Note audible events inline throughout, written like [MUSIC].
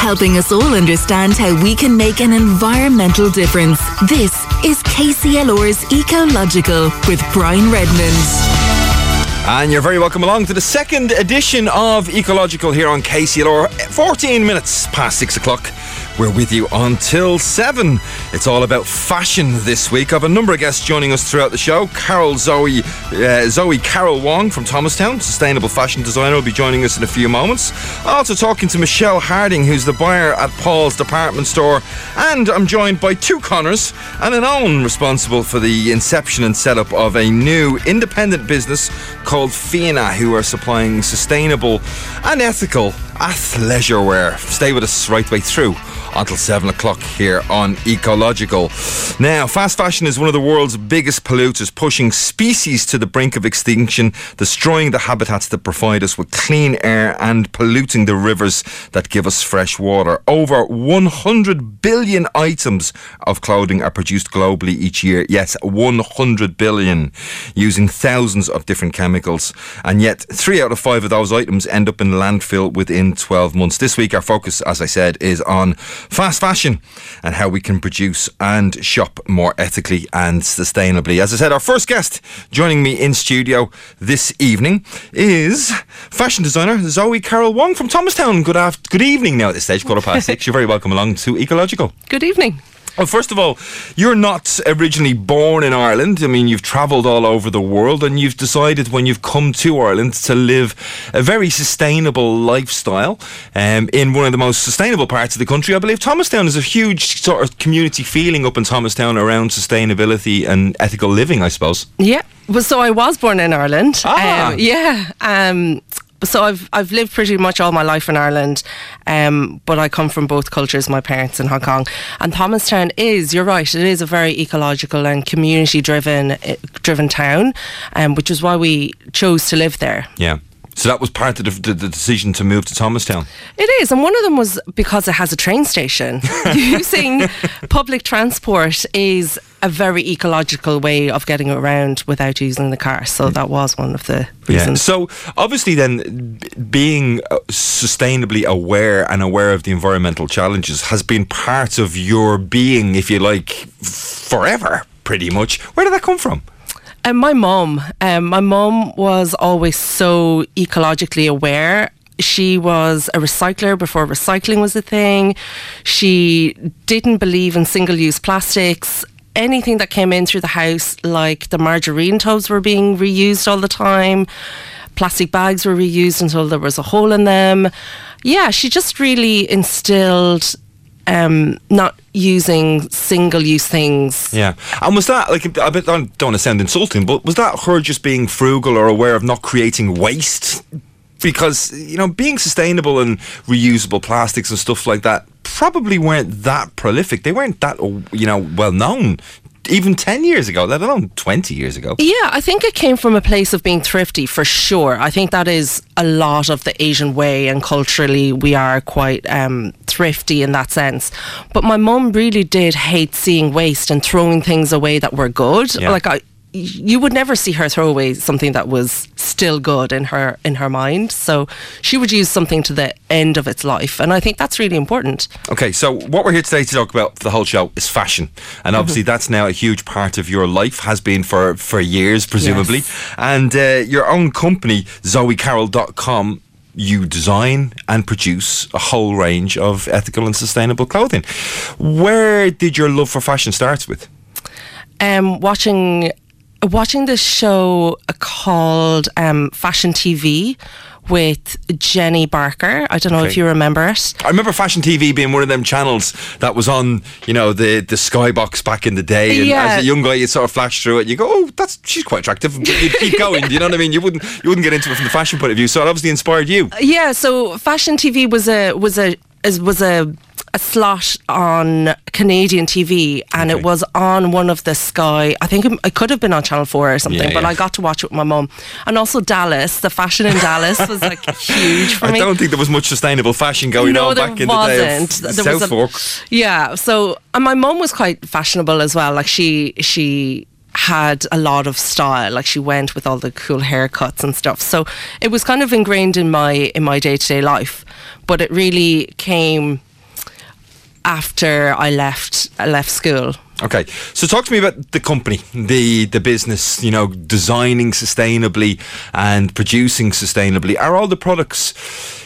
Helping us all understand how we can make an environmental difference. This is KCLR's Ecological with Brian Redmond. And you're very welcome along to the second edition of Ecological here on KCLR. 14 minutes past 6 o'clock. We're with you until 7. It's all about fashion this week. I have a number of guests joining us throughout the show. Carol Zoe, uh, Zoe Carol Wong from Thomastown, sustainable fashion designer, will be joining us in a few moments. Also talking to Michelle Harding, who's the buyer at Paul's department store. And I'm joined by two Conors and an Eoin responsible for the inception and setup of a new independent business called Fianna, who are supplying sustainable and ethical athleisure wear. Stay with us right way through until 7 o'clock here on Ecological. Now, fast fashion is one of the world's biggest polluters, pushing species to the brink of extinction, destroying the habitats that provide us with clean air and polluting the rivers that give us fresh water. Over 100 billion items of clothing are produced globally each year. Yes, 100 billion, using thousands of different chemicals. And yet, three out of five of those items end up in landfill within 12 months. This week, our focus, as I said, is on fast fashion and how we can produce and shop more ethically and sustainably. As I said, our first guest joining me in studio this evening is fashion designer Zoe Carol Wong from Thomastown. Good after, good evening now at this stage, quarter past six. [LAUGHS] You're very welcome along to Ecological. Good evening. Well, first of all, you're not originally born in Ireland. I mean, you've travelled all over the world and you've decided when you've come to Ireland to live a very sustainable lifestyle um, in one of the most sustainable parts of the country. I believe Thomastown is a huge sort of community feeling up in Thomastown around sustainability and ethical living, I suppose. Yeah. Well, so I was born in Ireland. Ah. Um, yeah. Um, so I've I've lived pretty much all my life in Ireland, um, but I come from both cultures. My parents in Hong Kong, and Thomastown is. You're right. It is a very ecological and community driven driven town, um, which is why we chose to live there. Yeah. So that was part of the, the, the, decision to move to Thomastown. It is, and one of them was because it has a train station. [LAUGHS] [LAUGHS] Using public transport is a very ecological way of getting around without using the car. So that was one of the reasons. Yeah. So obviously, then being uh, sustainably aware and aware of the environmental challenges has been part of your being, if you like, forever, pretty much. Where did that come from? And my mom, um, my mom was always so ecologically aware. She was a recycler before recycling was a thing. She didn't believe in single use plastics. Anything that came in through the house, like the margarine tubs, were being reused all the time. Plastic bags were reused until there was a hole in them. Yeah, she just really instilled um, not using single use things. Yeah. And was that, like, I don't want to sound insulting, but was that her just being frugal or aware of not creating waste? Because, you know, being sustainable and reusable plastics and stuff like that probably weren't that prolific. They weren't that, you know, well known even 10 years ago, let alone 20 years ago. Yeah, I think it came from a place of being thrifty for sure. I think that is a lot of the Asian way, and culturally, we are quite um, thrifty in that sense. But my mum really did hate seeing waste and throwing things away that were good. Yeah. Like, I, you would never see her throw away something that was still good in her in her mind. So she would use something to the end of its life, and I think that's really important. Okay, so what we're here today to talk about for the whole show is fashion, and obviously mm-hmm. that's now a huge part of your life, has been for for years, presumably, yes. and uh, your own company, ZoeCarol.com you design and produce a whole range of ethical and sustainable clothing. Where did your love for fashion start with? Um, watching watching this show called um, Fashion TV with Jeanne Beker. I don't know okay. if you remember it. I remember Fashion TV being one of them channels that was on, you know, the the skybox back in the day. And yeah. as a young guy, you sort of flash through it. You go, oh, that's she's quite attractive. You keep [LAUGHS] going. you know what I mean? You wouldn't you wouldn't get into it from the fashion point of view. So it obviously inspired you. Yeah. So Fashion TV was a was a was a a slot on Canadian TV, and okay. it was on one of the Sky. I think it, could have been on Channel Four or something, yeah, but I got to watch it with my mum. And also Dallas, the fashion in Dallas was like [LAUGHS] huge for I me. I don't think there was much sustainable fashion going no, on back in wasn't. the day of there South was a. Yeah, so and my mum was quite fashionable as well. Like she she had a lot of style. Like she went with all the cool haircuts and stuff. So it was kind of ingrained in my in my day to day life. But it really came after I left I left school. Okay, so talk to me about the company, the the business. You know, designing sustainably and producing sustainably. Are all the products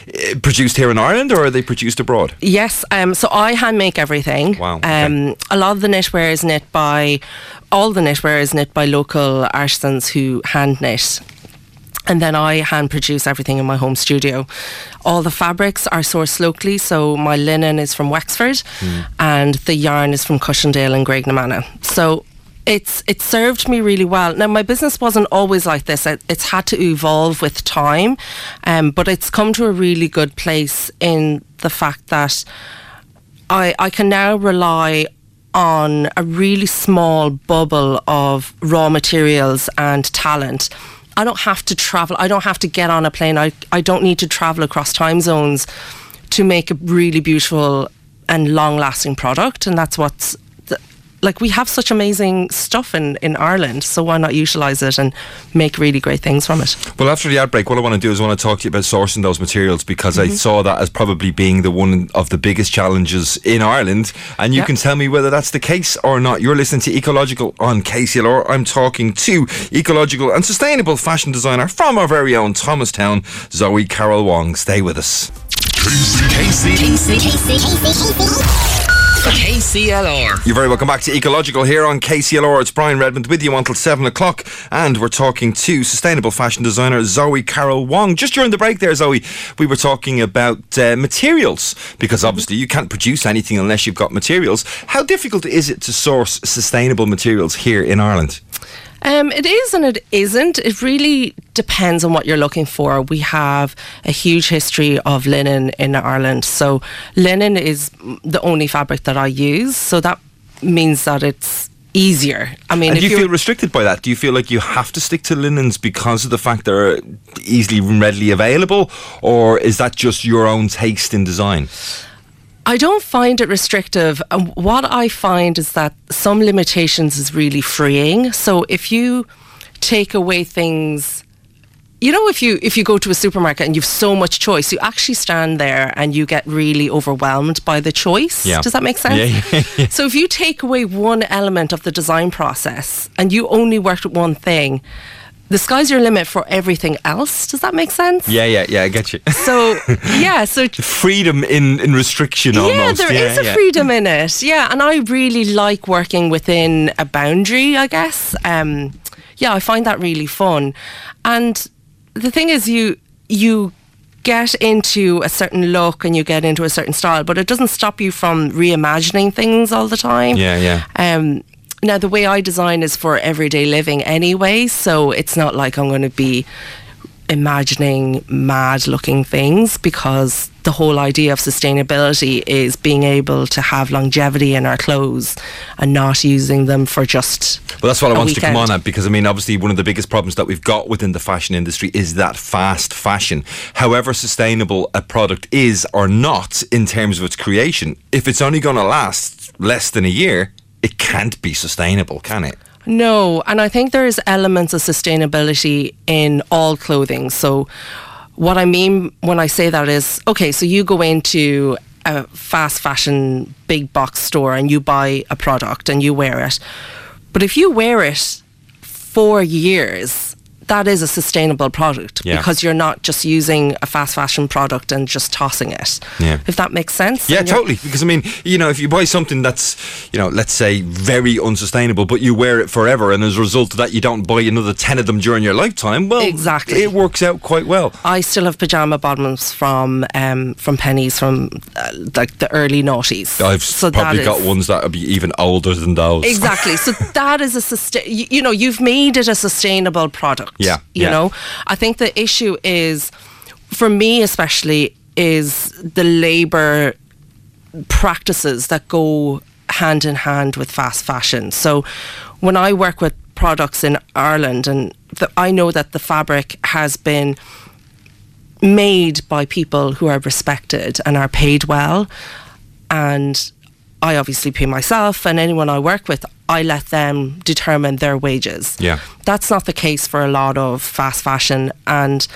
uh, produced here in Ireland, or are they produced abroad? Yes, um, so I hand make everything. Wow, okay. Um, a lot of the knitwear is knit by all the knitwear is knit by local artisans who hand knit. And then I hand produce everything in my home studio. All the fabrics are sourced locally, so my linen is from Wexford and the yarn is from Cushendale and Graignamanagh. So it's it served me really well. Now my business wasn't always like this. It, it's had to evolve with time, um, but it's come to a really good place in the fact that I I can now rely on a really small bubble of raw materials and talent. I don't have to travel. I don't have to get on a plane. I, I don't need to travel across time zones to make a really beautiful and long lasting product. And that's what's like we have such amazing stuff in, in Ireland, so why not utilise it and make really great things from it? Well, after the outbreak, what I want to do is I want to talk to you about sourcing those materials because Mm-hmm. I saw that as probably being the one of the biggest challenges in Ireland. And you Yeah. can tell me whether that's the case or not. You're listening to Ecological on KCLR. I'm talking to ecological and sustainable fashion designer from our very own Thomastown, Zoe Carol Wong. Stay with us. KCLR. You're very welcome back to Ecological here on KCLR. It's Brian Redmond with you until 7 o'clock, and we're talking to sustainable fashion designer Zoe Carol Wong. Just during the break there, Zoe, we were talking about uh, materials, because obviously you can't produce anything unless you've got materials. How difficult is it to source sustainable materials here in Ireland? Um, it is and it isn't. It really depends on what you're looking for. We have a huge history of linen in Ireland. So, linen is the only fabric that I use. So, that means that it's easier. I mean, And if do you feel restricted by that? Do you feel like you have to stick to linens because of the fact they're easily and readily available, or is that just your own taste in design? I don't find it restrictive. And what I find is that some limitations is really freeing. So if you take away things, you know, if you if you go to a supermarket and you've so much choice, you actually stand there and you get really overwhelmed by the choice. Yeah. Does that make sense? Yeah, yeah. So if you take away one element of the design process and you only worked with one thing, the sky's your limit for everything else. Does that make sense? Yeah, yeah, yeah, I get you. So [LAUGHS] yeah, so freedom in, in restriction Almost. yeah, there is a yeah. freedom in it. Yeah, and I really like working within a boundary. I guess. Um, yeah, I find that really fun. And the thing is, you you get into a certain look and you get into a certain style, but it doesn't stop you from reimagining things all the time. Yeah, yeah. Um, now the way I design is for everyday living anyway, so it's not like I'm going to be imagining mad looking things because the whole idea of sustainability is being able to have longevity in our clothes and not using them for just Well, that's what i wanted to come on at because I mean, obviously, one of the biggest problems that we've got within the fashion industry is that fast fashion. However sustainable a product is or not in terms of its creation, if it's only going to last less than a year, it can't be sustainable, can it? No, and I think there's elements of sustainability in all clothing. So, what I mean when I say that is okay, so you go into a fast fashion big box store and you buy a product and you wear it. But if you wear it for years, that is a sustainable product Yeah. because you're not just using a fast fashion product and just tossing it. Yeah. If that makes sense. Yeah, totally. Because I mean, you know, if you buy something that's, you know, let's say very unsustainable, but you wear it forever, and as a result of that, you don't buy another ten of them during your lifetime. Well, Exactly. it works out quite well. I still have pajama bottoms from um, from Penneys from uh, like the early noughties. I've So probably got is- ones that would be even older than those. Exactly. So [LAUGHS] that is a sustain. You, you know, you've made it a sustainable product. Yeah, You yeah. know, I think the issue is, for me especially, is the labour practices that go hand in hand with fast fashion. So when I work with products in Ireland, and the, I know that the fabric has been made by people who are respected and are paid well, and I obviously pay myself and anyone I work with. I let them determine their wages. Yeah. That's not the case for a lot of fast fashion and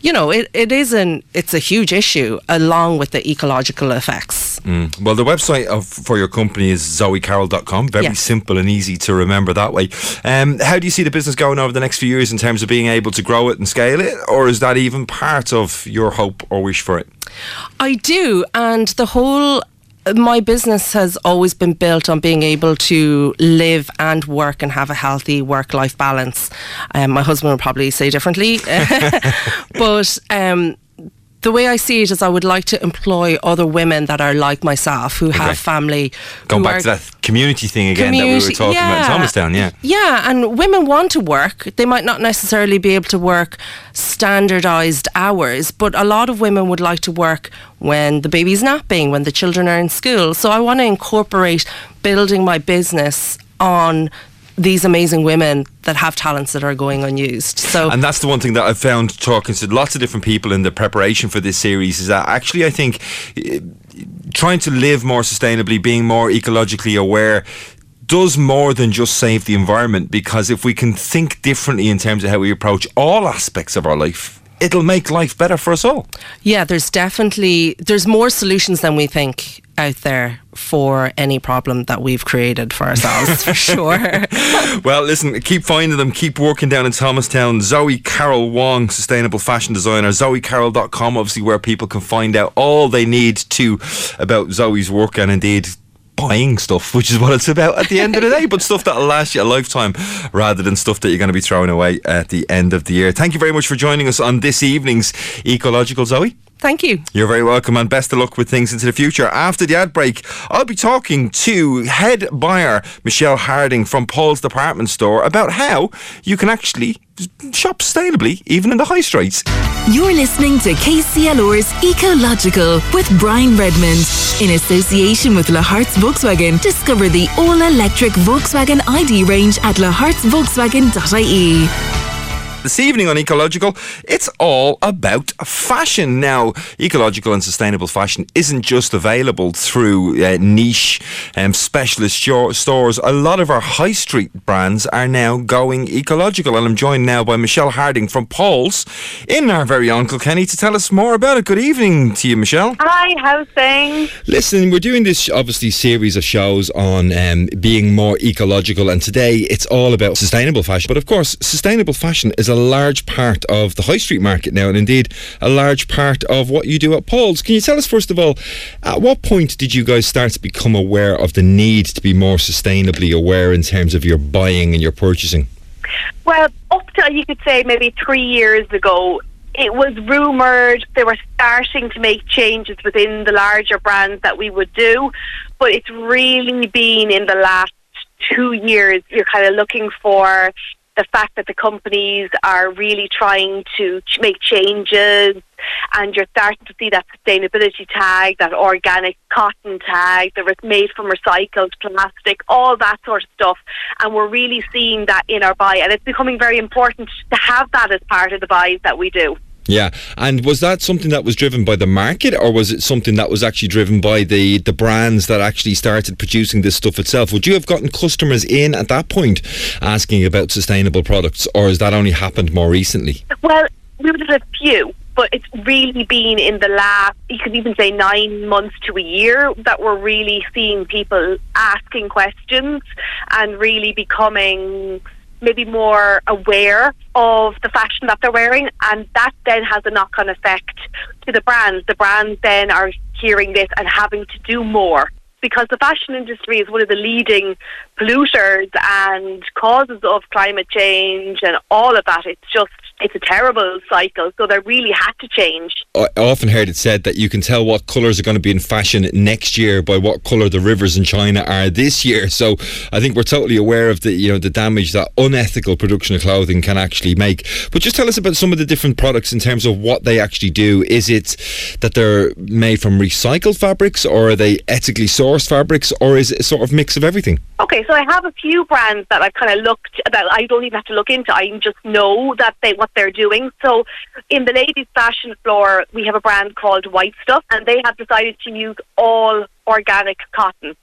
you know, it, it is an it's a huge issue along with the ecological effects. Mm. Well, the website of, for your company is zoecarol.com. Very Yes. simple and easy to remember that way. Um, how do you see the business going over the next few years in terms of being able to grow it and scale it? Or is that even part of your hope or wish for it? I do, and the whole my business has always been built on being able to live and work and have a healthy work life balance. Um, my husband would probably say differently, [LAUGHS] but um, the way I see it is I would like to employ other women that are like myself who Okay. have family. Going back to that community thing again that we were community- talking about in Thomastown, yeah. Yeah, and women want to work. They might not necessarily be able to work standardized hours, but a lot of women would like to work when the baby's napping, when the children are in school. So I want to incorporate building my business on these amazing women that have talents that are going unused. So And that's the one thing that I've found talking to lots of different people in the preparation for this series is that actually I think eh, trying to live more sustainably, being more ecologically aware does more than just save the environment because if we can think differently in terms of how we approach all aspects of our life, it'll make life better for us all. yeah, there's definitely there's more solutions than we think out there for any problem that we've created for ourselves for [LAUGHS] sure. Well, listen, keep finding them, keep working down in Thomastown. Zoe Carol Wong, sustainable fashion designer, zoecarol.com, obviously, where people can find out all they need to about Zoe's work and indeed buying stuff, which is what it's about at the end of the day, but [LAUGHS] stuff that'll last you a lifetime rather than stuff that you're going to be throwing away at the end of the year. Thank you very much for joining us on this evening's Ecological Zoe. Thank you. You're very welcome and best of luck with things into the future. After the ad break, I'll be talking to head buyer Michelle Harding from Paul's Department Store about how you can actually shop sustainably even in the high streets. You're listening to KCLR's Ecological with Brian Redmond. In association with Lahart's Volkswagen, discover the all-electric Volkswagen ID range at lahartsvolkswagen.ie. This evening on Ecological, it's all about fashion. Now, ecological and sustainable fashion isn't just available through uh, niche um, specialist sho- stores. A lot of our high street brands are now going ecological. And I'm joined now by Michelle Harding from Paul's in our very own Kilkenny to tell us more about it. Good evening to you, Michelle. Hi, how's things? Listen, we're doing this obviously series of shows on um, being more ecological, and today it's all about sustainable fashion. But of course, sustainable fashion is a large part of the high street market now, and indeed a large part of what you do at Paul's. Can you tell us, first of all, at what point did you guys start to become aware of the need to be more sustainably aware in terms of your buying and your purchasing? Well, up to you could say maybe three years ago, it was rumoured they were starting to make changes within the larger brands that we would do, but it's really been in the last two years you're kind of looking for the fact that the companies are really trying to ch- make changes and you're starting to see that sustainability tag, that organic cotton tag, that was made from recycled plastic, all that sort of stuff. And we're really seeing that in our buy. And it's becoming very important to have that as part of the buys that we do. Yeah, and was that something that was driven by the market, or was it something that was actually driven by the the brands that actually started producing this stuff itself? Would you have gotten customers in at that point asking about sustainable products, or has that only happened more recently? Well, we would have a few, but it's really been in the last, you could even say nine months to a year, that we're really seeing people asking questions and really becoming maybe more aware of the fashion that they're wearing. And that then has a knock on effect to the brands. The brands then are hearing this and having to do more. Because the fashion industry is one of the leading polluters and causes of climate change and all of that. It's just, it's a terrible cycle. So they really had to change. I often heard it said that you can tell what colours are going to be in fashion next year by what colour the rivers in China are this year. So I think we're totally aware of the you know the damage that unethical production of clothing can actually make. But just tell us about some of the different products in terms of what they actually do. Is it that they're made from recycled fabrics, or are they ethically sourced fabrics, or is it a sort of mix of everything? Okay, so I have a few brands that I've kind of looked that I don't even have to look into. I just know that they what they're doing. So in the ladies' fashion floor, we have a brand called White Stuff, and they have decided to use all organic cotton.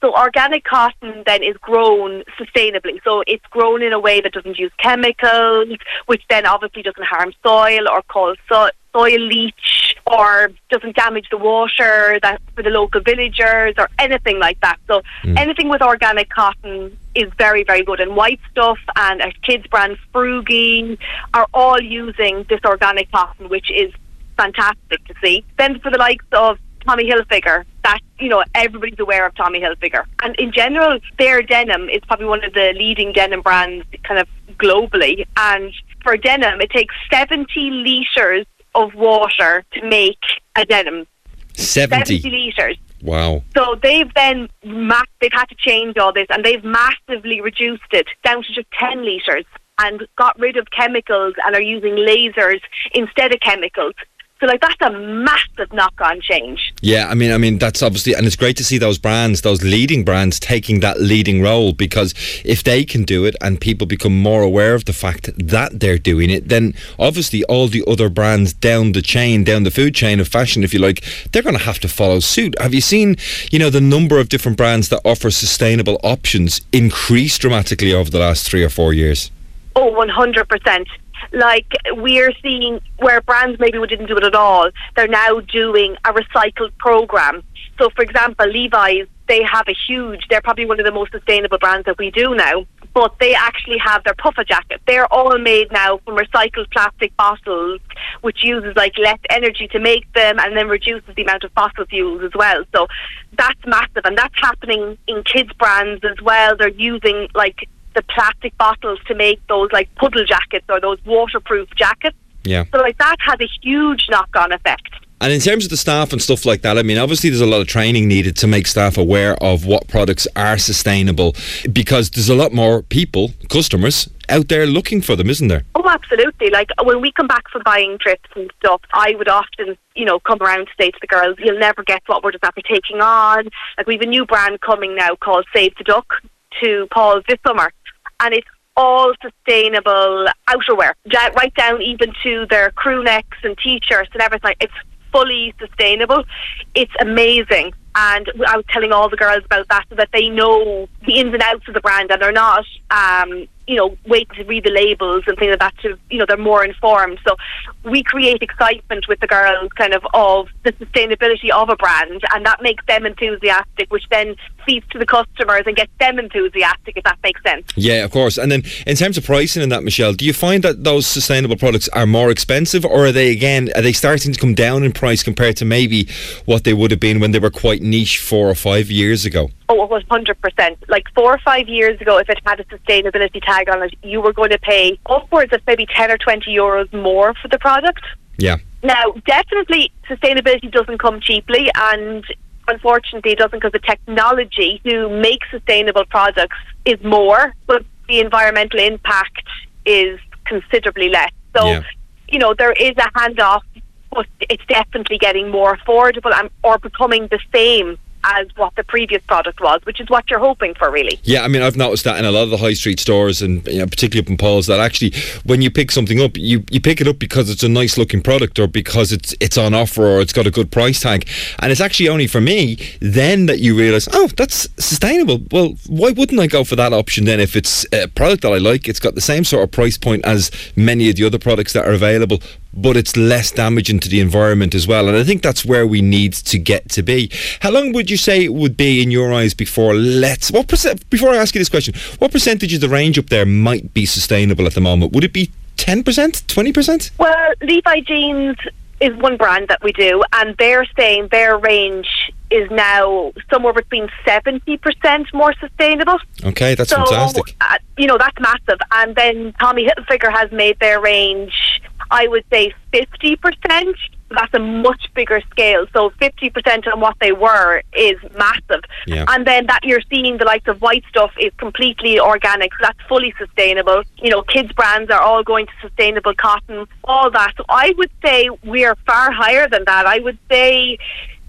So organic cotton then is grown sustainably. So it's grown in a way that doesn't use chemicals, which then obviously doesn't harm soil or cause so- soil leach or doesn't damage the water that for the local villagers or anything like that. So mm. anything with organic cotton is very, very good. And White Stuff and our kids brand Frugi are all using this organic cotton, which is fantastic to see. Then for the likes of Tommy Hilfiger, that you know everybody's aware of Tommy Hilfiger, and in general, their denim is probably one of the leading denim brands, kind of globally. And for denim, it takes seventy liters of water to make a denim. 70. Seventy liters. Wow. So they've then ma- they've had to change all this, and they've massively reduced it down to just ten liters, and got rid of chemicals and are using lasers instead of chemicals. So like that's a massive knock-on change. Yeah, I mean, I mean that's obviously, and it's great to see those brands, those leading brands, taking that leading role because if they can do it and people become more aware of the fact that they're doing it, then obviously all the other brands down the chain, down the food chain of fashion, if you like, they're going to have to follow suit. Have you seen, you know, the number of different brands that offer sustainable options increase dramatically over the last three or four years? Oh, 100%. Like we're seeing where brands maybe didn't do it at all, they're now doing a recycled program. So, for example, Levi's, they have a huge, they're probably one of the most sustainable brands that we do now, but they actually have their puffer jackets. They're all made now from recycled plastic bottles, which uses like less energy to make them and then reduces the amount of fossil fuels as well. So that's massive and that's happening in kids' brands as well. They're using like the plastic bottles to make those like puddle jackets or those waterproof jackets. Yeah. So like that has a huge knock on effect. And in terms of the staff and stuff like that, I mean, obviously there's a lot of training needed to make staff aware of what products are sustainable because there's a lot more people, customers, out there looking for them, isn't there? Oh, absolutely. Like when we come back from buying trips and stuff, I would often, you know, come around to say to the girls, you'll never guess what we're just after taking on. Like we have a new brand coming now called Save the Duck to Paul's this summer. And it's all sustainable outerwear, right down even to their crew necks and t-shirts and everything. It's fully sustainable. It's amazing. And I was telling all the girls about that so that they know the ins and outs of the brand and they're not, um, you know, waiting to read the labels and things like that to, you know, they're more informed. So we create excitement with the girls kind of of the sustainability of a brand and that makes them enthusiastic, which then feeds to the customers and gets them enthusiastic, if that makes sense. Yeah, of course. And then in terms of pricing and that, Michelle, do you find that those sustainable products are more expensive or are they, again, are they starting to come down in price compared to maybe what they would have been when they were quite niche four or five years ago? Oh, it was hundred percent. Like four or five years ago, if it had a sustainability tag on it, you were going to pay upwards of maybe ten or twenty euros more for the product. Yeah. Now, definitely, sustainability doesn't come cheaply, and unfortunately, it doesn't because the technology to make sustainable products is more, but the environmental impact is considerably less. So, Yeah. you know, there is a handoff, but it's definitely getting more affordable and or becoming the same as what the previous product was, which is what you're hoping for, really. Yeah, I mean, I've noticed that in a lot of the high street stores, and you know, particularly up in Paul's, that actually, when you pick something up, you, you pick it up because it's a nice looking product, or because it's it's on offer, or it's got a good price tag, and it's actually only for me then that you realise, oh, that's sustainable. Well, why wouldn't I go for that option then if it's a product that I like? It's got the same sort of price point as many of the other products that are available, but it's less damaging to the environment as well. And I think that's where we need to get to be. How long would you say it would be in your eyes before let's what percent before I ask you this question, what percentage of the range up there might be sustainable at the moment? Would it be ten percent, twenty percent? Well, Levi Jeans is one brand that we do, and they're saying their range is now somewhere between 70% more sustainable. Okay, that's so, fantastic. Uh, you know, that's massive. And then Tommy Hilfiger has made their range, I would say 50%. That's a much bigger scale. So 50% on what they were is massive. Yeah. And then that you're seeing the likes of white stuff is completely organic. So that's fully sustainable. You know, kids brands are all going to sustainable cotton, all that. So I would say we are far higher than that. I would say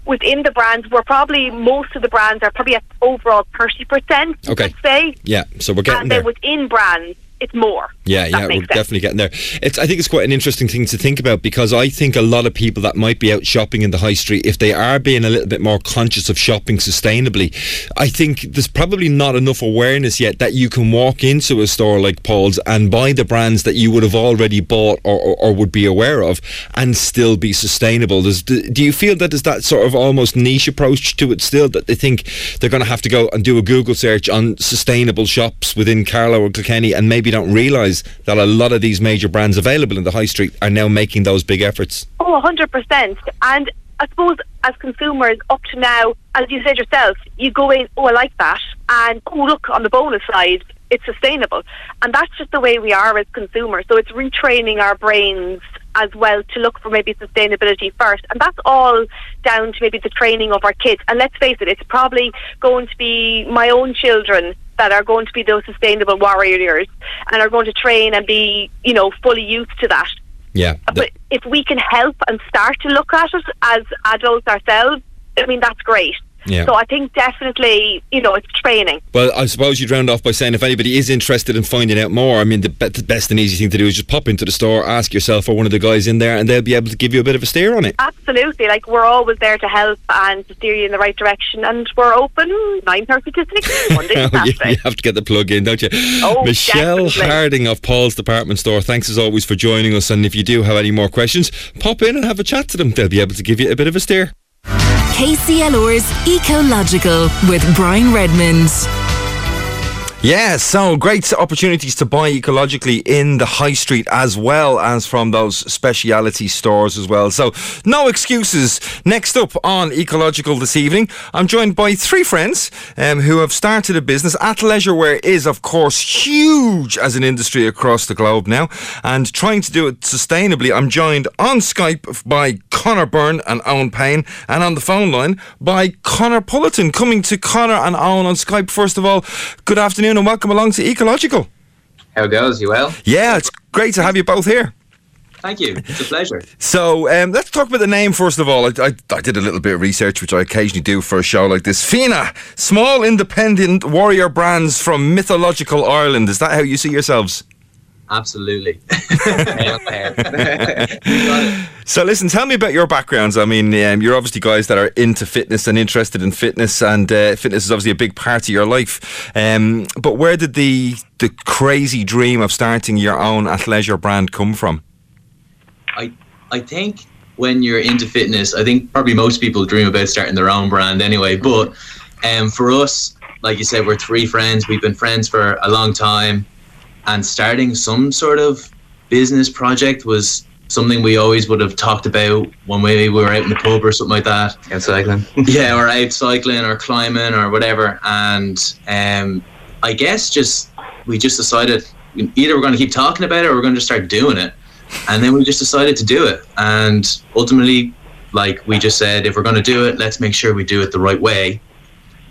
within the brands, we're probably most of the brands are probably at overall thirty percent. Okay. Say. Yeah, so we're getting and there. then within brands, it's more. Yeah, yeah, we're sense. definitely getting there. It's I think it's quite an interesting thing to think about because I think a lot of people that might be out shopping in the high street, if they are being a little bit more conscious of shopping sustainably, I think there's probably not enough awareness yet that you can walk into a store like Paul's and buy the brands that you would have already bought or, or, or would be aware of and still be sustainable. Does, do you feel that there's that sort of almost niche approach to it still that they think they're going to have to go and do a Google search on sustainable shops within Carlow or Kilkenny and maybe don't realise that a lot of these major brands available in the high street are now making those big efforts? Oh, 100%. And I suppose as consumers, up to now, as you said yourself, you go in, oh, I like that, and oh, look, on the bonus side, it's sustainable. And that's just the way we are as consumers. So it's retraining our brains as well to look for maybe sustainability first. And that's all down to maybe the training of our kids. And let's face it, it's probably going to be my own children that are going to be those sustainable warriors and are going to train and be, you know, fully used to that. Yeah. But if we can help and start to look at it as adults ourselves, I mean, that's great. Yeah. So I think definitely, you know, it's training. Well, I suppose you'd round off by saying if anybody is interested in finding out more, I mean, the, be- the, best and easy thing to do is just pop into the store, ask yourself or one of the guys in there, and they'll be able to give you a bit of a steer on it. Absolutely. Like, we're always there to help and to steer you in the right direction, and we're open 9.30 to 6 Monday [LAUGHS] to oh, you, you have to get the plug in, don't you? Oh, Michelle definitely. Harding of Paul's Department Store, thanks as always for joining us. And if you do have any more questions, pop in and have a chat to them. They'll be able to give you a bit of a steer. KCLR's Ecological with Brian Redmond. Yeah, so great opportunities to buy ecologically in the high street as well as from those speciality stores as well. So no excuses. Next up on Ecological this evening, I'm joined by three friends um, who have started a business. Athleisure wear is, of course, huge as an industry across the globe now, and trying to do it sustainably. I'm joined on Skype by Conor Byrne and Eoin Payne, and on the phone line by Conor Pulliton. Coming to Conor and Eoin on Skype. First of all, good afternoon afternoon and welcome along to Ecological. How goes? You well? Yeah, it's great to have you both here. Thank you. It's a pleasure. [LAUGHS] So um, let's talk about the name first of all. I, I, I, did a little bit of research, which I occasionally do for a show like this. Fianna, small independent warrior brands from mythological Ireland. Is that how you see yourselves? Absolutely. [LAUGHS] [LAUGHS] so, listen, tell me about your backgrounds. I mean, um, you're obviously guys that are into fitness and interested in fitness, and uh, fitness is obviously a big part of your life. Um, but where did the the crazy dream of starting your own athleisure brand come from? I I think when you're into fitness, I think probably most people dream about starting their own brand anyway. But um, for us, like you said, we're three friends. We've been friends for a long time and starting some sort of business project was something we always would have talked about when we were out in the pub or something like that. Out cycling. [LAUGHS] yeah, or out cycling or climbing or whatever. And um, I guess just we just decided either we're going to keep talking about it or we're going to start doing it. And then we just decided to do it. And ultimately, like we just said, if we're going to do it, let's make sure we do it the right way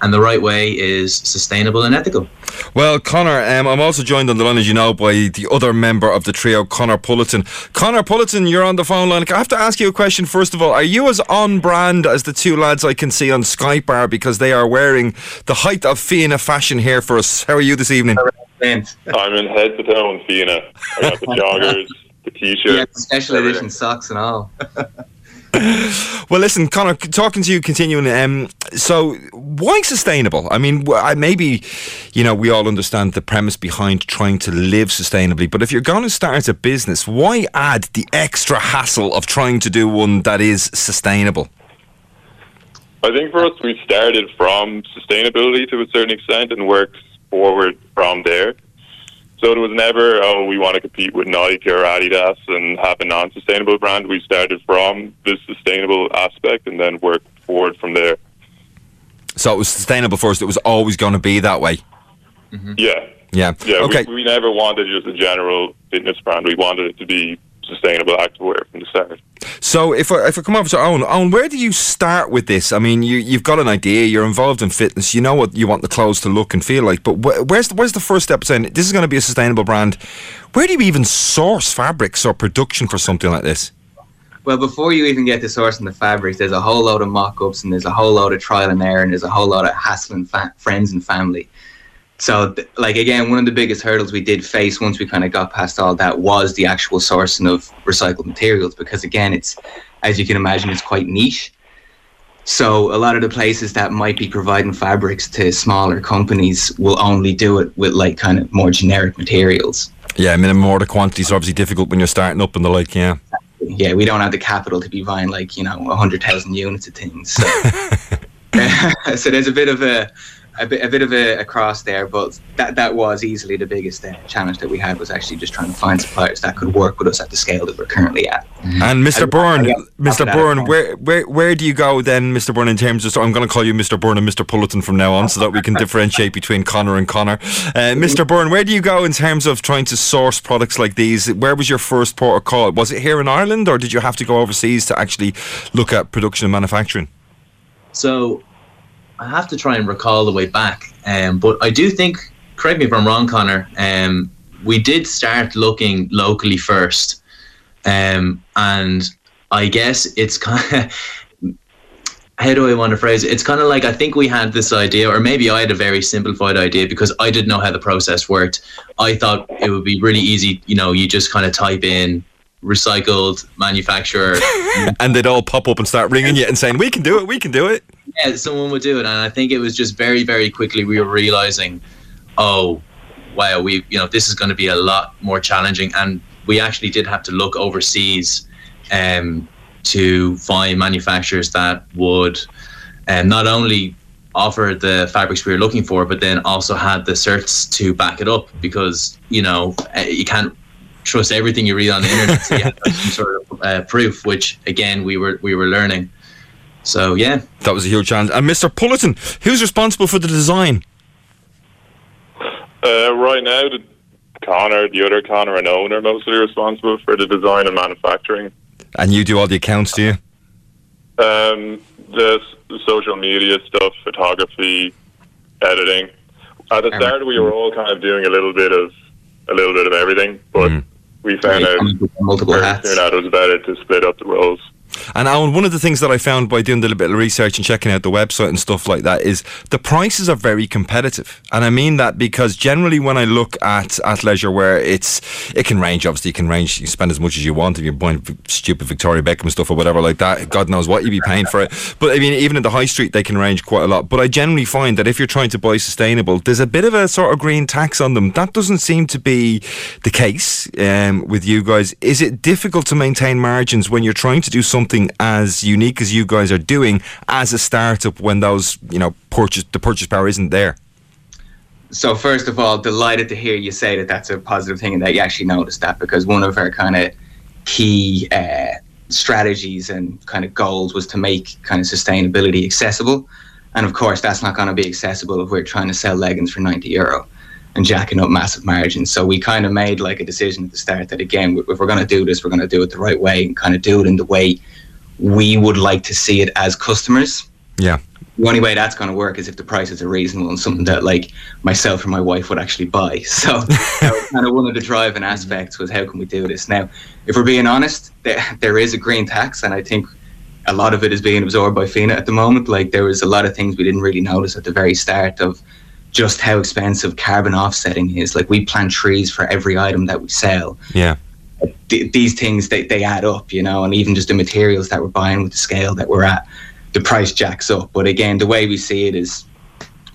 and the right way is sustainable and ethical. Well, Conor, um, I'm also joined on the line, as you know, by the other member of the trio, Conor Pulliton. Conor Pulliton, you're on the phone line. I have to ask you a question first of all. Are you as on brand as the two lads I can see on Skype are because they are wearing the height of Fianna fashion here for us? How are you this evening? [LAUGHS] I'm in head to toe in Fianna. I got the joggers, the t-shirt, yeah, special edition socks and all. [LAUGHS] well, listen, Conor, talking to you, continuing. Um, so, why sustainable? I mean, maybe, you know, we all understand the premise behind trying to live sustainably, but if you're going to start a business, why add the extra hassle of trying to do one that is sustainable? I think for us, we started from sustainability to a certain extent and worked forward from there. So it was never, oh, we want to compete with Nike or Adidas and have a non-sustainable brand. We started from the sustainable aspect and then worked forward from there. So it was sustainable first. It was always going to be that way. Mm-hmm. Yeah. Yeah. Yeah. Okay. We, we never wanted just a general fitness brand. We wanted it to be sustainable activewear from the start. So if I, if I come over to Eoin, Eoin, where do you start with this? I mean, you you've got an idea, you're involved in fitness, you know what you want the clothes to look and feel like, but wh- where's the, where's the first step saying this is going to be a sustainable brand? Where do you even source fabrics or production for something like this? Well, before you even get to sourcing the fabrics, there's a whole load of mock-ups and there's a whole load of trial and error and there's a whole lot of hassling fa- friends and family. So, like again, one of the biggest hurdles we did face once we kind of got past all that was the actual sourcing of recycled materials, because again, it's as you can imagine, it's quite niche. So a lot of the places that might be providing fabrics to smaller companies will only do it with like kind of more generic materials. Yeah, I minimum mean, order quantities are obviously difficult when you're starting up and the like. Yeah. Yeah, we don't have the capital to be buying like you know hundred thousand units of things. So, [LAUGHS] [LAUGHS] so there's a bit of a a bit, a bit of a, a cross there, but that that was easily the biggest uh, challenge that we had was actually just trying to find suppliers that could work with us at the scale that we're currently at. And Mr. I- Byrne, I- Mr. Byrne, where, where where do you go then, Mr. Byrne, in terms of? So I'm going to call you Mr. Byrne and Mr. Pulleton from now on, so that we can differentiate between Conor and Conor. Uh, Mr. Byrne, where do you go in terms of trying to source products like these? Where was your first port of call? Was it here in Ireland, or did you have to go overseas to actually look at production and manufacturing? So I have to try and recall the way back, um, but I do think, correct me if I'm wrong, Conor. Um, we did start looking locally first, um, and I guess it's kind of. [LAUGHS] How do I want to phrase it? It's kind of like I think we had this idea, or maybe I had a very simplified idea because I didn't know how the process worked. I thought it would be really easy. You know, you just kind of type in recycled manufacturer [LAUGHS] And they'd all pop up and start ringing you and saying, "We can do it. We can do it." Yeah, someone would do it, and I think it was just very, very quickly we were realizing, oh, wow, we you know this is going to be a lot more challenging, and we actually did have to look overseas, um, to find manufacturers that would, um, not only offer the fabrics we were looking for, but then also had the certs to back it up, because you know uh, you can't trust everything you read on the internet, so you to have [LAUGHS] some sort of uh, proof, which again we were we were learning. So yeah, That was a huge challenge. And Mr. Pulleton, who's responsible for the design? Uh, right now, the Conor, the other Conor and Eoin are mostly responsible for the design and manufacturing. And you do all the accounts, do you? Um, the, social media stuff, photography, editing. At the start, we were all kind of doing a little bit of a little bit of everything, but Mhm. we found out multiple hats. soon that it was better to split up the roles. And Alan, one of the things that I found by doing a little bit of research and checking out the website and stuff like that is the prices are very competitive. And I mean that because generally when I look at athleisure wear, it's it can range. Obviously, it can range. You spend as much as you want if you're buying stupid Victoria Beckham stuff or whatever like that. God knows what you'd be paying for it. But I mean, even in the high street, they can range quite a lot. But I generally find that if you're trying to buy sustainable, there's a bit of a sort of green tax on them. That doesn't seem to be the case um, with you guys. Is it difficult to maintain margins when you're trying to do something as unique as you guys are doing as a startup when those, you know, purchase the purchase power isn't there? So first of all, delighted to hear you say that that's a positive thing and that you actually noticed that because one of our kind of key uh, strategies and kind of goals was to make kind of sustainability accessible, and of course that's not going to be accessible if we're trying to sell leggings for ninety euro and jacking up massive margins. So we kind of made like a decision at the start that again, if we're going to do this, we're going to do it the right way and kind of do it in the way we would like to see it as customers Yeah. the only way that's going to work is if the prices are reasonable and something that like myself or my wife would actually buy. [LAUGHS] So kind of one of the driving aspects was how can we do this? Now, if we're being honest, there, there is a green tax, and I think a lot of it is being absorbed by Fianna at the moment. Like there was a lot of things we didn't really notice at the very start of just how expensive carbon offsetting is. Like we plant trees for every item that we sell. Yeah. Th- these things they, they add up, you know, and even just the materials that we're buying with the scale that we're at, the price jacks up. But again, the way we see it is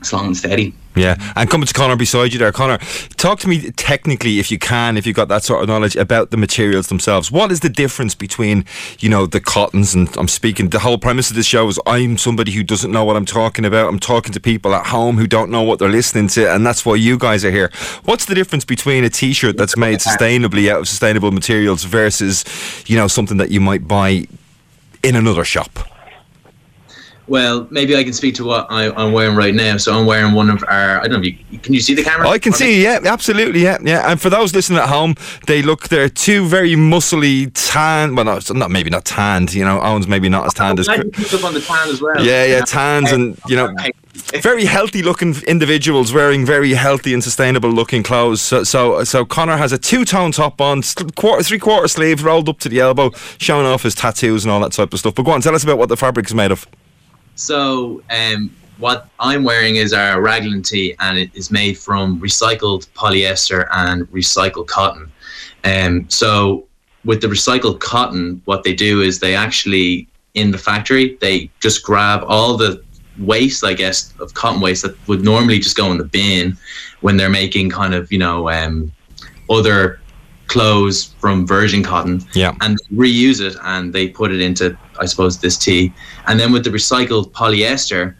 slow and steady. Yeah, and coming to Conor beside you there, Conor, talk to me technically, if you can, if you've got that sort of knowledge about the materials themselves. What is the difference between, you know, the cottons and I'm speaking, the whole premise of this show is I'm somebody who doesn't know what I'm talking about. I'm talking to people at home who don't know what they're listening to, and that's why you guys are here. What's the difference between a t shirt that's made sustainably out of sustainable materials versus, you know, something that you might buy in another shop? Well, maybe I can speak to what I, I'm wearing right now. So I'm wearing one of our. I don't know if you can you see the camera. I can see, yeah, absolutely, yeah, yeah. And for those listening at home, they look they're two very muscly, tan. Well, no, not maybe not tanned. You know, Eoin's maybe not as tanned as. I can pick up on the tan as well. Yeah, yeah, tans and you know, [LAUGHS] very healthy looking individuals wearing very healthy and sustainable looking clothes. So, so, so Conor has a two tone top on, quarter, three quarter sleeve rolled up to the elbow, showing off his tattoos and all that type of stuff. But go on, tell us about what the fabric is made of. So um, what I'm wearing is our Raglan tee, and it is made from recycled polyester and recycled cotton. Um, so with the recycled cotton, what they do is they actually in the factory they just grab all the waste, I guess, of cotton waste that would normally just go in the bin when they're making kind of you know um, other clothes from virgin cotton Yeah. and reuse it and they put it into I suppose this tee and then with the recycled polyester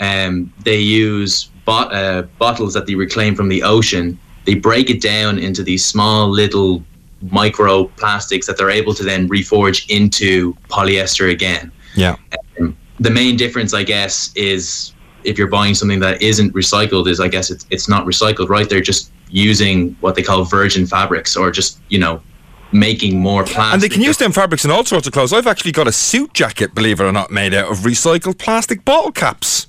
um, they use bot- uh, bottles that they reclaim from the ocean they break it down into these small little micro plastics that they're able to then reforge into polyester again Yeah. the main difference, I guess, is if you're buying something that isn't recycled, is I guess it's it's not recycled, right? They're just using what they call virgin fabrics, or just you know making more plastic. And they can use them fabrics in all sorts of clothes. I've actually got a suit jacket, believe it or not, made out of recycled plastic bottle caps.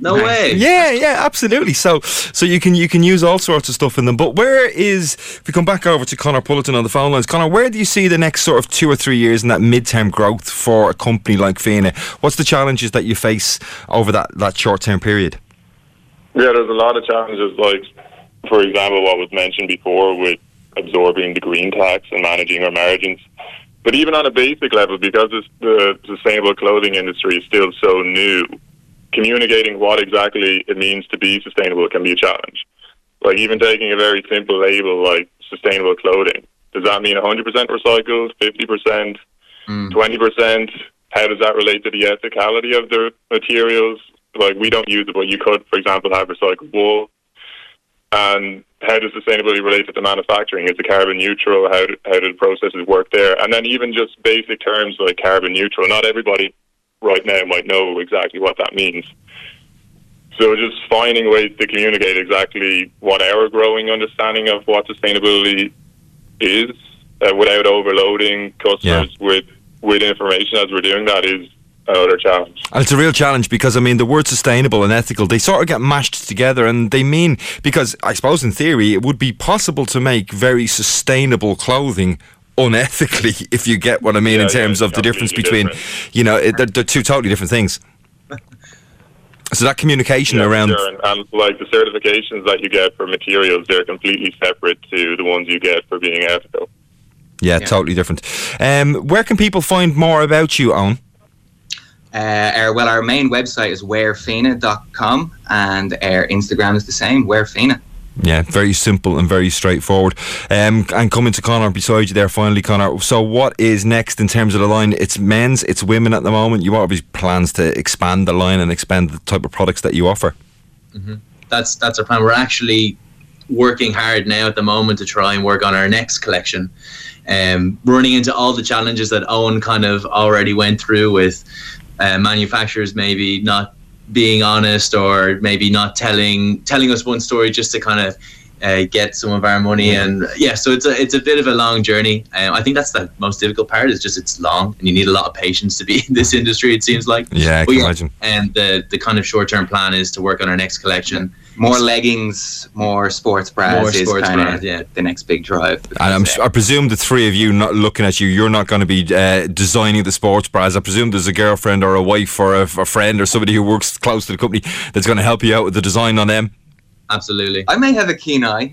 No way. Yeah, yeah, absolutely. So, so you can you can use all sorts of stuff in them. But where is if we come back over to Conor Pulleton on the phone lines, Conor, where do you see the next sort of two or three years in that mid-term growth for a company like Fianna? What's the challenges that you face over that that short-term period? Yeah, there's a lot of challenges, like, for example, what was mentioned before with absorbing the green tax and managing our margins. But even on a basic level, because the sustainable clothing industry is still so new, communicating what exactly it means to be sustainable can be a challenge. Like, even taking a very simple label like sustainable clothing, does that mean 100% recycled, 50%, 20%? Mm. How does that relate to the ethicality of the materials? Like, we don't use it, but you could, for example, have recycled wool. And how does sustainability relate to the manufacturing? Is it carbon neutral? How do, how do the processes work there? And then even just basic terms like carbon neutral. Not everybody right now might know exactly what that means. So just finding ways to communicate exactly what our growing understanding of what sustainability is uh, without overloading customers with with information as we're doing that is another challenge. And it's a real challenge because I mean the word sustainable and ethical they sort of get mashed together and they mean because I suppose in theory it would be possible to make very sustainable clothing unethically [LAUGHS] if you get what I mean Yeah, in yeah, terms of the difference between different. you know it, they're, they're two totally different things. [LAUGHS] So that communication Yeah, around sure. and, and like the certifications that you get for materials, they're completely separate to the ones you get for being ethical. yeah, totally different. Um, where can people find more about you, Eoin? Uh, our, well, our main website is wearfianna.com and our Instagram is the same, wearfina. Yeah, very simple and very straightforward. Um, and coming to Conor beside you there, finally, Conor. So, what is next in terms of the line? It's men's, it's women at the moment. You obviously plans to expand the line and expand the type of products that you offer. that's that's our plan. We're actually working hard now at the moment to try and work on our next collection. Um, running into all the challenges that Eoin kind of already went through with uh, manufacturers maybe not being honest or maybe not telling telling us one story just to kind of uh, get some of our money. And yeah so it's a it's a bit of a long journey. Um, I think that's the most difficult part is just it's long and you need a lot of patience to be [LAUGHS] in this industry it seems like. Yeah, I can imagine. and the the kind of short term plan is to work on our next collection More leggings, more sports bras More is sports kind bras, of yeah. the next big drive. And I'm, I presume the three of you, not looking at you, you're not going to be uh, designing the sports bras. I presume there's a girlfriend or a wife or a, a friend or somebody who works close to the company that's going to help you out with the design on them. absolutely I may have a keen eye. [LAUGHS]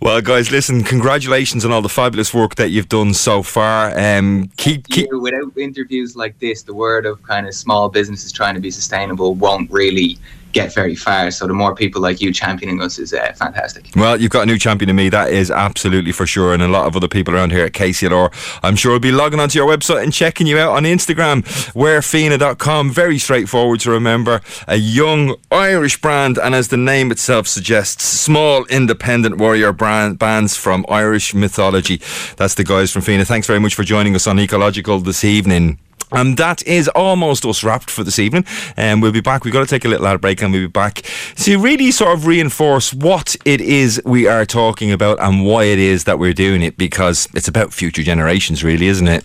Well, guys, listen, congratulations on all the fabulous work that you've done so far. Um, keep, keep, without interviews like this, the word of kind of small businesses trying to be sustainable won't really get very far. So the more people like you championing us is uh, fantastic. Well, you've got a new champion in me, that is absolutely for sure. And a lot of other people around here at KCLR, I'm sure, will be logging onto your website and checking you out on Instagram, wearfianna.com. Very straightforward to remember. A young Irish brand, and as the name itself suggests, small independent warrior brand, bands from Irish mythology. That's the guys from Fianna. Thanks very much for joining us on Ecological this evening. And that is almost us wrapped for this evening. And we'll be back. We've got to take a little ad break and we'll be back to really sort of reinforce what it is we are talking about and why it is that we're doing it because it's about future generations, really, isn't it?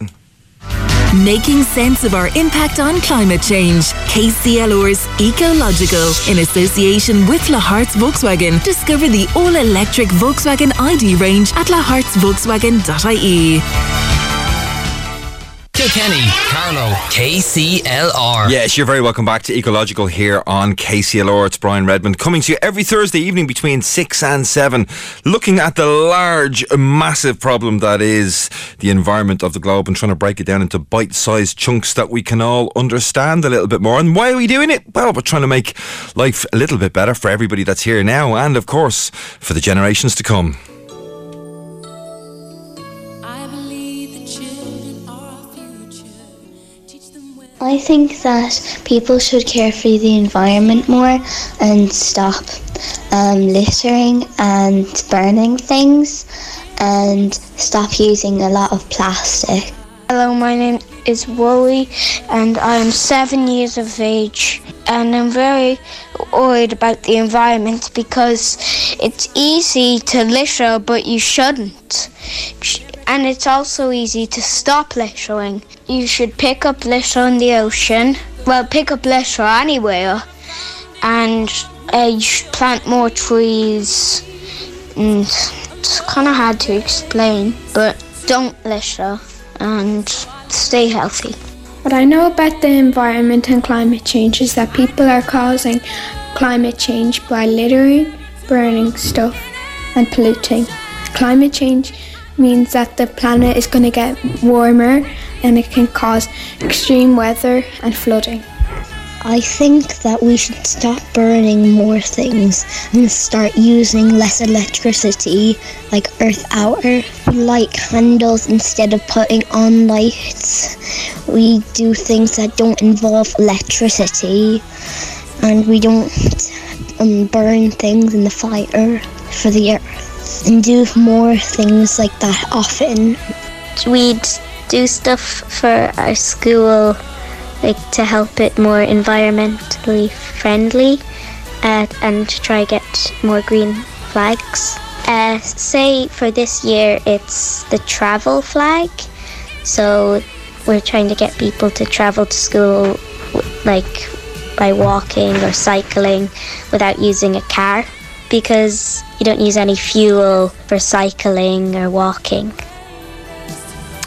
Making sense of our impact on climate change. KCLR's Ecological. In association with La Lahart's Volkswagen. Discover the all electric Volkswagen ID range at lahartsvolkswagen.ie. Kilkenny, Carlow, KCLR. Yes, you're very welcome back to Ecological here on KCLR. It's Brian Redmond coming to you every Thursday evening between 6 and 7, looking at the large, massive problem that is the environment of the globe and trying to break it down into bite sized chunks that we can all understand a little bit more. And why are we doing it? Well, we're trying to make life a little bit better for everybody that's here now and, of course, for the generations to come. I think that people should care for the environment more and stop um, littering and burning things and stop using a lot of plastic. Hello, my name is Wooly and I am seven years of age and I'm very worried about the environment because it's easy to litter but you shouldn't. And it's also easy to stop littering. You should pick up litter in the ocean. Well, pick up litter anywhere. And uh, you should plant more trees. And it's kind of hard to explain, but don't litter and stay healthy. What I know about the environment and climate change is that people are causing climate change by littering, burning stuff, and polluting. Climate change means that the planet is going to get warmer and it can cause extreme weather and flooding. I think that we should stop burning more things and start using less electricity, like Earth Hour. We light candles instead of putting on lights. We do things that don't involve electricity, and we don't um, burn things in the fire for the earth, and do more things like that often. We'd do stuff for our school like to help it more environmentally friendly uh, and to try get more green flags. Uh, say for this year it's the travel flag, so we're trying to get people to travel to school like by walking or cycling without using a car because you don't use any fuel for cycling or walking.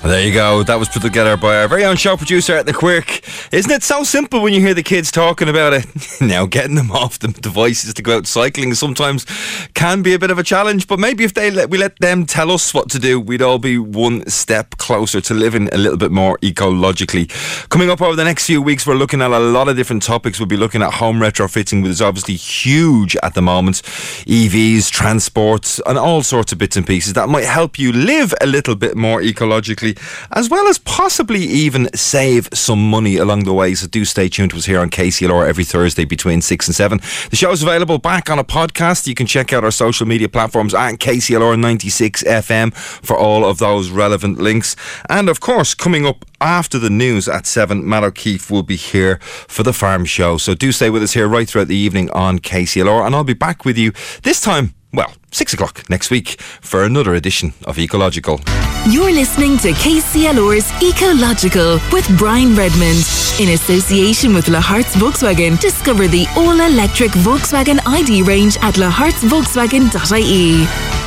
There you go. That was put together by our very own show producer at the Quirk. Isn't it so simple when you hear the kids talking about it? [LAUGHS] now, getting them off the devices to go out cycling sometimes can be a bit of a challenge, but maybe if they let, we let them tell us what to do, we'd all be one step closer to living a little bit more ecologically. Coming up over the next few weeks, we're looking at a lot of different topics. We'll be looking at home retrofitting, which is obviously huge at the moment. EVs, transports, and all sorts of bits and pieces that might help you live a little bit more ecologically as well as possibly even save some money along the way. So do stay tuned to us here on KCLR every Thursday between 6 and 7. The show is available back on a podcast. You can check out our social media platforms at KCLR 96 FM for all of those relevant links. And of course, coming up after the news at 7, Matt O'Keefe will be here for the farm show. So do stay with us here right throughout the evening on KCLR. And I'll be back with you this time six o'clock next week for another edition of Ecological. You're listening to KCLR's Ecological with Brian Redmond. In association with Lahart's Volkswagen, discover the all electric Volkswagen ID range at lahartsvolkswagen.ie.